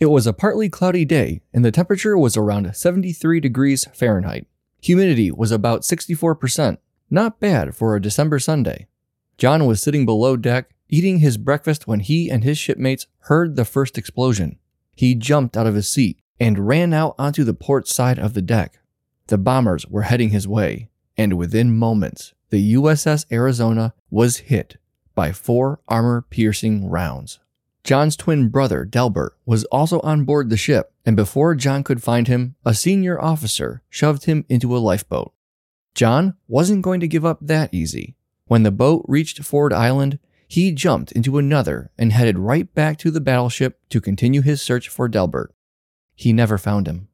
It was a partly cloudy day, and the temperature was around 73 degrees Fahrenheit. Humidity was about 64%. Not bad for a December Sunday. John was sitting below deck, eating his breakfast when he and his shipmates heard the first explosion. He jumped out of his seat and ran out onto the port side of the deck. The bombers were heading his way, and within moments, the USS Arizona was hit by four armor piercing rounds. John's twin brother, Delbert, was also on board the ship, and before John could find him, a senior officer shoved him into a lifeboat. John wasn't going to give up that easy. When the boat reached Ford Island, he jumped into another and headed right back to the battleship to continue his search for Delbert. He never found him.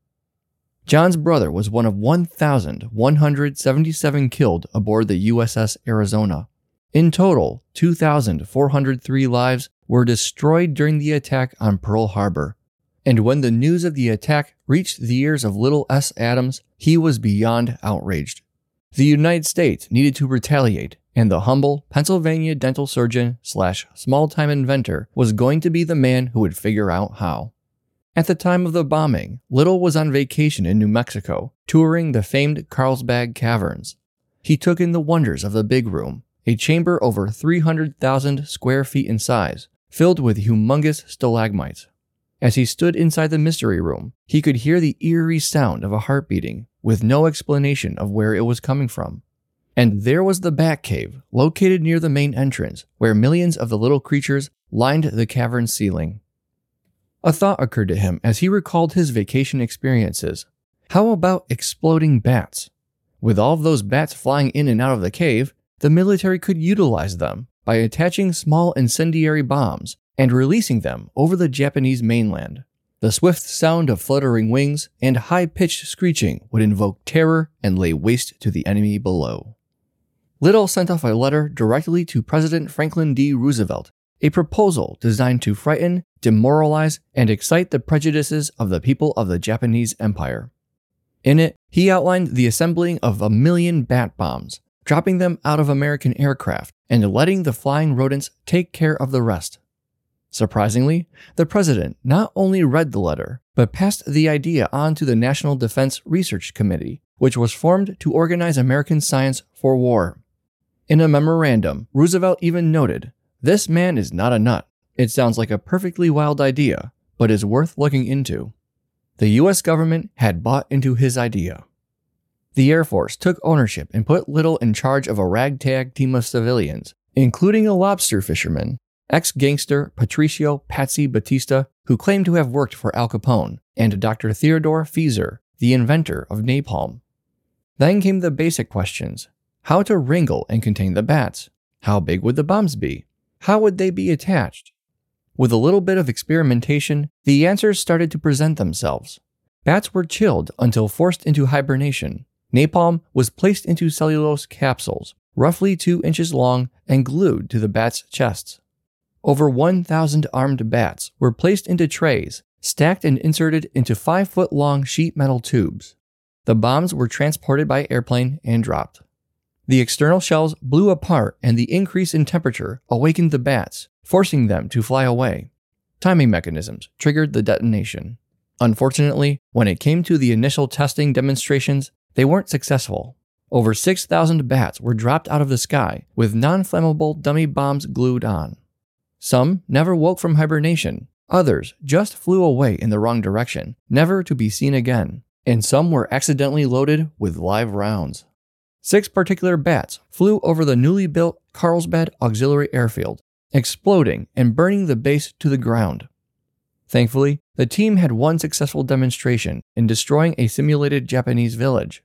John's brother was one of 1,177 killed aboard the USS Arizona. In total, 2,403 lives were destroyed during the attack on Pearl Harbor. And when the news of the attack reached the ears of Lytle S. Adams, he was beyond outraged. The United States needed to retaliate, and the humble Pennsylvania dental surgeon slash small time inventor was going to be the man who would figure out how. At the time of the bombing, Lytle was on vacation in New Mexico, touring the famed Carlsbad Caverns. He took in the wonders of the big room, a chamber over 300,000 square feet in size, filled with humongous stalagmites. As he stood inside the mystery room, he could hear the eerie sound of a heart beating, with no explanation of where it was coming from. And there was the Bat Cave, located near the main entrance, where millions of the little creatures lined the cavern's ceiling. A thought occurred to him as he recalled his vacation experiences. How about exploding bats? With all of those bats flying in and out of the cave, the military could utilize them by attaching small incendiary bombs and releasing them over the Japanese mainland. The swift sound of fluttering wings and high pitched screeching would invoke terror and lay waste to the enemy below. Lytle sent off a letter directly to President Franklin D. Roosevelt, a proposal designed to frighten, demoralize, and excite the prejudices of the people of the Japanese Empire. In it, he outlined the assembling of a million bat bombs, dropping them out of American aircraft, and letting the flying rodents take care of the rest. Surprisingly, the president not only read the letter, but passed the idea on to the National Defense Research Committee, which was formed to organize American science for war. In a memorandum, Roosevelt even noted this man is not a nut. It sounds like a perfectly wild idea, but is worth looking into. The US government had bought into his idea. The Air Force took ownership and put Lytle in charge of a ragtag team of civilians, including a lobster fisherman, ex gangster Patricio Patsy Batista, who claimed to have worked for Al Capone, and Dr. Theodore Fieser, the inventor of napalm. Then came the basic questions how to wrangle and contain the bats, how big would the bombs be, how would they be attached? With a little bit of experimentation, the answers started to present themselves. Bats were chilled until forced into hibernation. Napalm was placed into cellulose capsules, roughly 2 inches long, and glued to the bats' chests. Over 1,000 armed bats were placed into trays, stacked and inserted into 5 foot long sheet metal tubes. The bombs were transported by airplane and dropped. The external shells blew apart, and the increase in temperature awakened the bats, forcing them to fly away. Timing mechanisms triggered the detonation. Unfortunately, when it came to the initial testing demonstrations, they weren't successful. Over 6,000 bats were dropped out of the sky with non flammable dummy bombs glued on. Some never woke from hibernation, others just flew away in the wrong direction, never to be seen again, and some were accidentally loaded with live rounds. Six particular bats flew over the newly built Carlsbad Auxiliary Airfield, exploding and burning the base to the ground. Thankfully, the team had one successful demonstration in destroying a simulated Japanese village.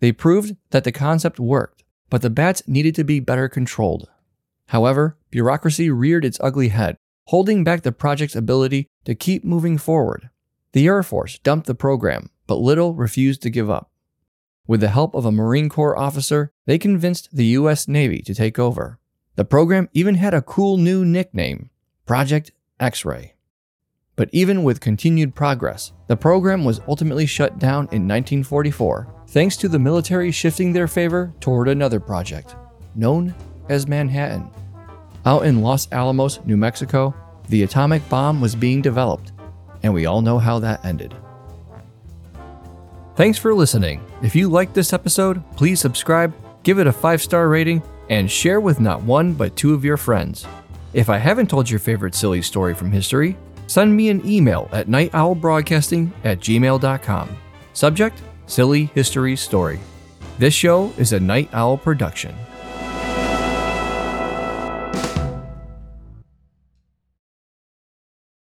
They proved that the concept worked, but the bats needed to be better controlled. However, bureaucracy reared its ugly head, holding back the project's ability to keep moving forward. The Air Force dumped the program, but Lytle refused to give up. With the help of a Marine Corps officer, they convinced the U.S. Navy to take over. The program even had a cool new nickname Project X Ray. But even with continued progress, the program was ultimately shut down in 1944 thanks to the military shifting their favor toward another project, known as Manhattan. Out in Los Alamos, New Mexico, the atomic bomb was being developed, and we all know how that ended. Thanks for listening. If you liked this episode, please subscribe, give it a five star rating, and share with not one but two of your friends. If I haven't told your favorite silly story from history, send me an email at nightowlbroadcasting at gmail.com. Subject Silly History Story. This show is a Night Owl production.